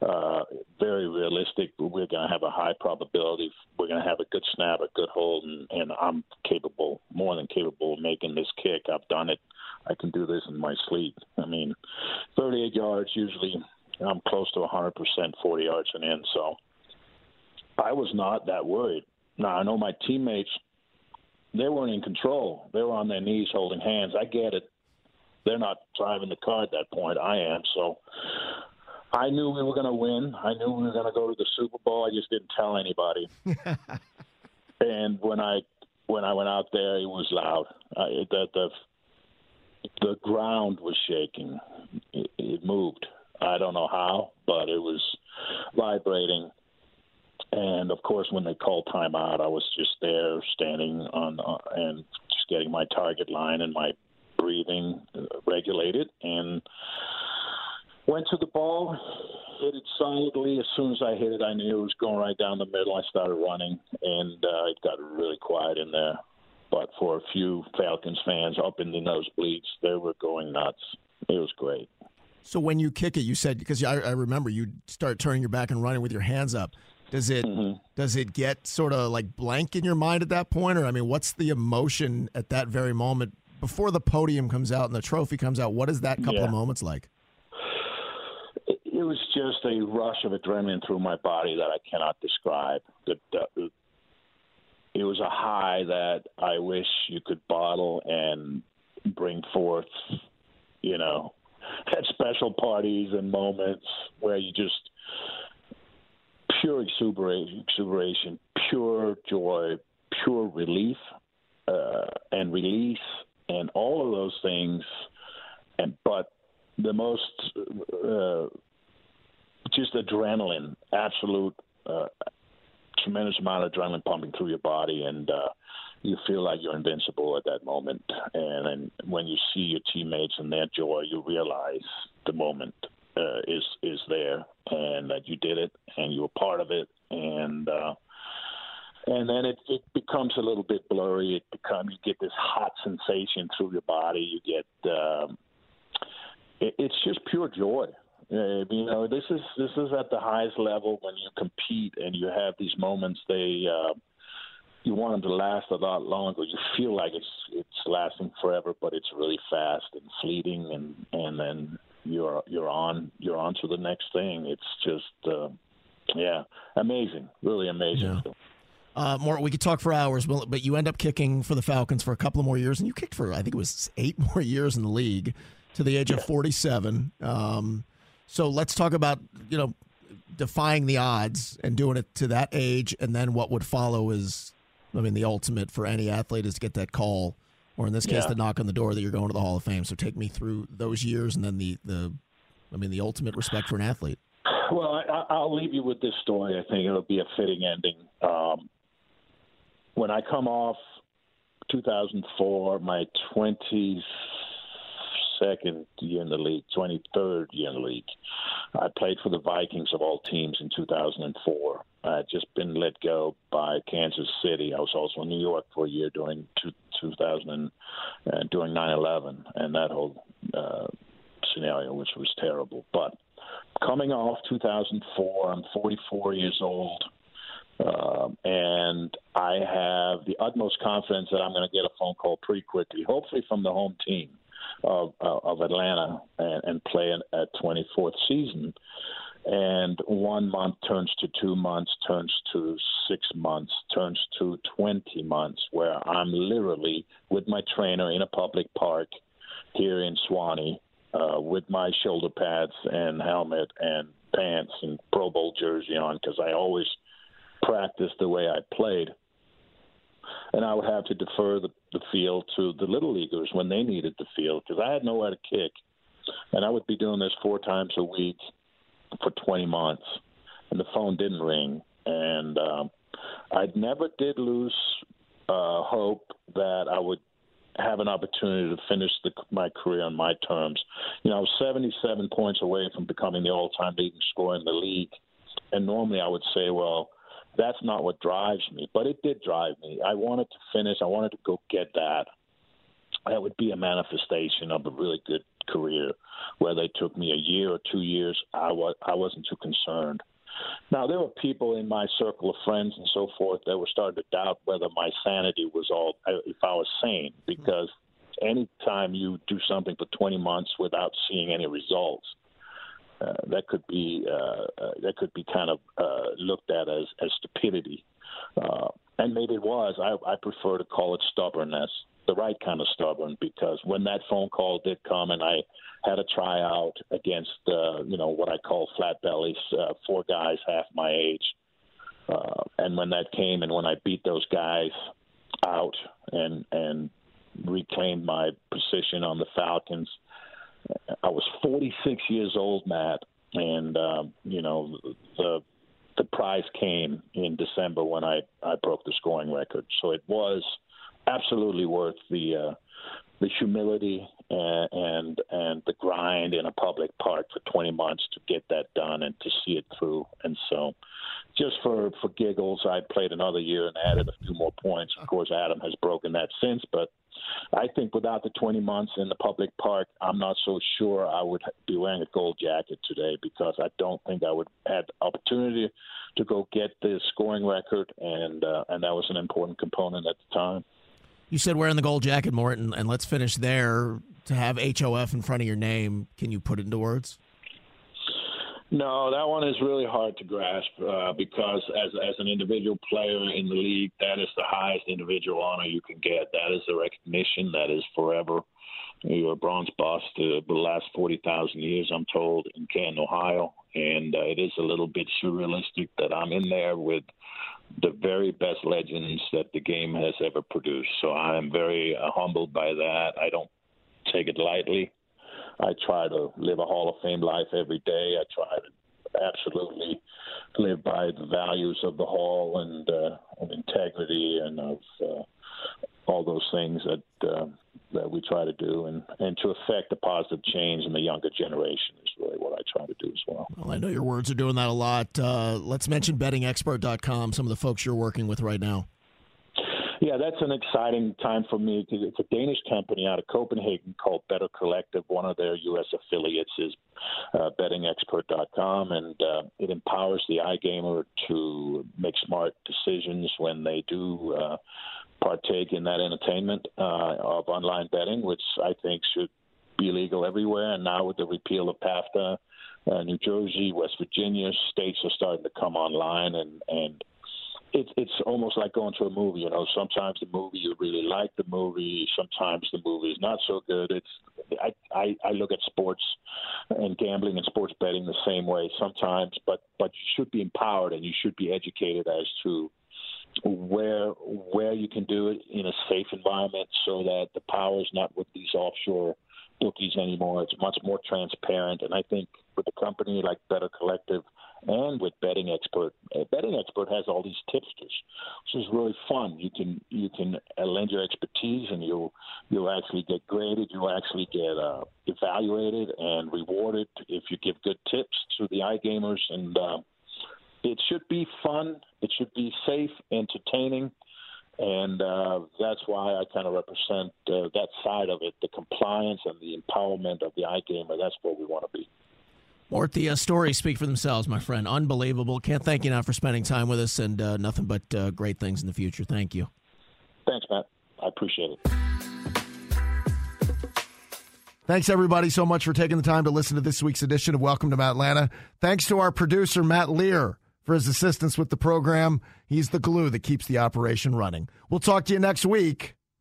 uh, very realistic. We're going to have a high probability. We're going to have a good snap, a good hold, and, and I'm capable, more than capable, of making this kick. I've done it. I can do this in my sleep. I mean, 38 yards usually I'm close to 100% 40 yards and in. So I was not that worried. Now, I know my teammates, they weren't in control. They were on their knees holding hands. I get it. They're not driving the car at that point. I am. So I knew we were going to win. I knew we were going to go to the Super Bowl. I just didn't tell anybody. and when I when I went out there, it was loud. I, the, the the ground was shaking. It, it moved. I don't know how, but it was vibrating. And of course, when they called timeout, I was just there, standing on uh, and just getting my target line and my breathing regulated, and went to the ball, hit it solidly. As soon as I hit it, I knew it was going right down the middle. I started running, and uh, it got really quiet in there. But for a few Falcons fans up in the nosebleeds, they were going nuts. It was great. So when you kick it, you said because I, I, remember you start turning your back and running with your hands up. Does it mm-hmm. does it get sort of like blank in your mind at that point, or I mean, what's the emotion at that very moment before the podium comes out and the trophy comes out? What is that couple yeah. of moments like? It, it was just a rush of adrenaline through my body that I cannot describe. That it was a high that I wish you could bottle and bring forth, you know, at special parties and moments where you just pure exuberation, pure joy, pure relief uh, and release, and all of those things. And but the most uh, just adrenaline, absolute uh, tremendous amount of adrenaline pumping through your body, and uh, you feel like you're invincible at that moment. And then when you see your teammates and their joy, you realize the moment uh, is is there, and that you did it, and you were part of it, and uh, and then it, it becomes a little bit blurry. It becomes you get this hot sensation through your body. You get um, it, it's just pure joy. Uh, you know, this is this is at the highest level when you compete and you have these moments. They uh, you want them to last a lot longer. You feel like it's it's lasting forever, but it's really fast and fleeting, and and then you're you're on you're on to the next thing. It's just uh, yeah, amazing, really amazing. Yeah. Uh, Mort, we could talk for hours, but you end up kicking for the Falcons for a couple of more years, and you kicked for I think it was eight more years in the league to the age yeah. of forty-seven. Um, so let's talk about you know defying the odds and doing it to that age, and then what would follow is, I mean, the ultimate for any athlete is to get that call, or in this case, yeah. the knock on the door that you're going to the Hall of Fame. So take me through those years, and then the the, I mean, the ultimate respect for an athlete. Well, I, will leave you with this story. I think it'll be a fitting ending. Um, when I come off 2004, my 22nd year in the league, 23rd year in the league, I played for the Vikings of all teams in 2004. I had just been let go by Kansas City. I was also in New York for a year during two, 2000 and uh, during 9/11 and that whole uh, scenario, which was terrible. But coming off 2004, I'm 44 years old. Um, and I have the utmost confidence that I'm going to get a phone call pretty quickly, hopefully from the home team of uh, of Atlanta, and, and play a 24th season. And one month turns to two months, turns to six months, turns to 20 months, where I'm literally with my trainer in a public park here in Suwanee uh, with my shoulder pads and helmet and pants and Pro Bowl jersey on because I always – practice the way I played. And I would have to defer the, the field to the little leaguers when they needed the field because I had nowhere to kick. And I would be doing this four times a week for 20 months. And the phone didn't ring. And um, I never did lose uh, hope that I would have an opportunity to finish the, my career on my terms. You know, I was 77 points away from becoming the all-time leading scorer in the league, and normally I would say, well, that's not what drives me, but it did drive me. I wanted to finish. I wanted to go get that. That would be a manifestation of a really good career. Whether it took me a year or two years, I was I wasn't too concerned. Now there were people in my circle of friends and so forth that were starting to doubt whether my sanity was all if I was sane because anytime you do something for 20 months without seeing any results, uh, that could be uh, uh, that could be kind of uh, looked at as as stupidity, uh, and maybe it was. I, I prefer to call it stubbornness, the right kind of stubborn, because when that phone call did come and I had a tryout against you know what I call flat bellies, four guys half my age, and when that came and when I beat those guys out and and reclaimed my position on the Falcons I was 46 years old, Matt, and um, you know the the prize came in December when I I broke the scoring record. So it was absolutely worth the uh, the humility and, and and the grind in a public park for 20 months to get that done and to see it through. And so, just for for giggles, I played another year and added a few more points. Of course, Adam has broken that since, but I think without the 20 months in the public park, I'm not so sure I would be wearing a gold jacket today because I don't think I would have opportunity to go get the scoring record, and uh, and that was an important component at the time. You said wearing the gold jacket, Morten, and let's finish there. To have HOF in front of your name, can you put it into words? No, that one is really hard to grasp uh, because as as an individual player in the league, that is the highest individual honor you can get. That is the recognition that is forever. You're a bronze bust uh, the last forty thousand years, I'm told, in Canton, Ohio, and uh, it is a little bit surrealistic that I'm in there with the very best legends that the game has ever produced. So I am very uh, humbled by that. I don't take it lightly. I try to live a Hall of Fame life every day. I try to absolutely live by the values of the Hall and uh, of integrity and of uh, all those things that uh, that we try to do, and and to affect a positive change in the younger generation is really what I try to do as well. Well, I know your words are doing that a lot. Uh, let's mention bettingexpert.com. Some of the folks you're working with right now. Yeah, that's an exciting time for me because it's a Danish company out of Copenhagen called Better Collective. One of their U.S. affiliates is uh, bettingexpert.com, and uh, it empowers the iGamer to make smart decisions when they do uh, partake in that entertainment uh, of online betting, which I think should be legal everywhere. And now with the repeal of PASPA, uh, New Jersey, West Virginia states are starting to come online, and and it's it's almost like going to a movie. You know, sometimes the movie you really like the movie, sometimes the movie is not so good. It's I I, I look at sports and gambling and sports betting the same way sometimes, but but you should be empowered and you should be educated as to where where you can do it in a safe environment so that the power is not with these offshore bookies anymore. It's much more transparent, and I think with a company like Better Collective and with Betting Expert, uh, Betting Expert has all these tipsters, which is really fun. You can you can uh, lend your expertise, and you'll you'll actually get graded. You'll actually get uh, evaluated and rewarded if you give good tips to the iGamers, and uh, it should be fun. It should be safe, entertaining and uh, that's why I kind of represent uh, that side of it, the compliance and the empowerment of the iGamer. That's where we want to be. Mort, the uh, stories speak for themselves, my friend. Unbelievable. Can't thank you enough for spending time with us, and uh, nothing but uh, great things in the future. Thank you. Thanks, Matt. I appreciate it. Thanks, everybody, so much for taking the time to listen to this week's edition of Welcome to Matt Atlanta. Thanks to our producer, Matt Lear for his assistance with the program. He's the glue that keeps the operation running. We'll talk to you next week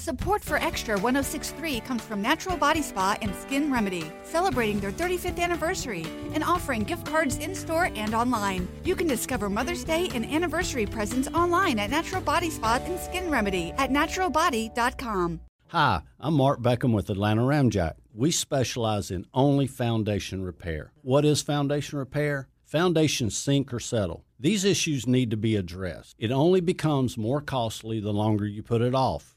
Support for Extra 1063 comes from Natural Body Spa and Skin Remedy, celebrating their 35th anniversary and offering gift cards in store and online. You can discover Mother's Day and anniversary presents online at Natural Body Spa and Skin Remedy at naturalbody.com. Hi, I'm Mark Beckham with Atlanta Ramjack. We specialize in only foundation repair. What is foundation repair? Foundations sink or settle. These issues need to be addressed. It only becomes more costly the longer you put it off.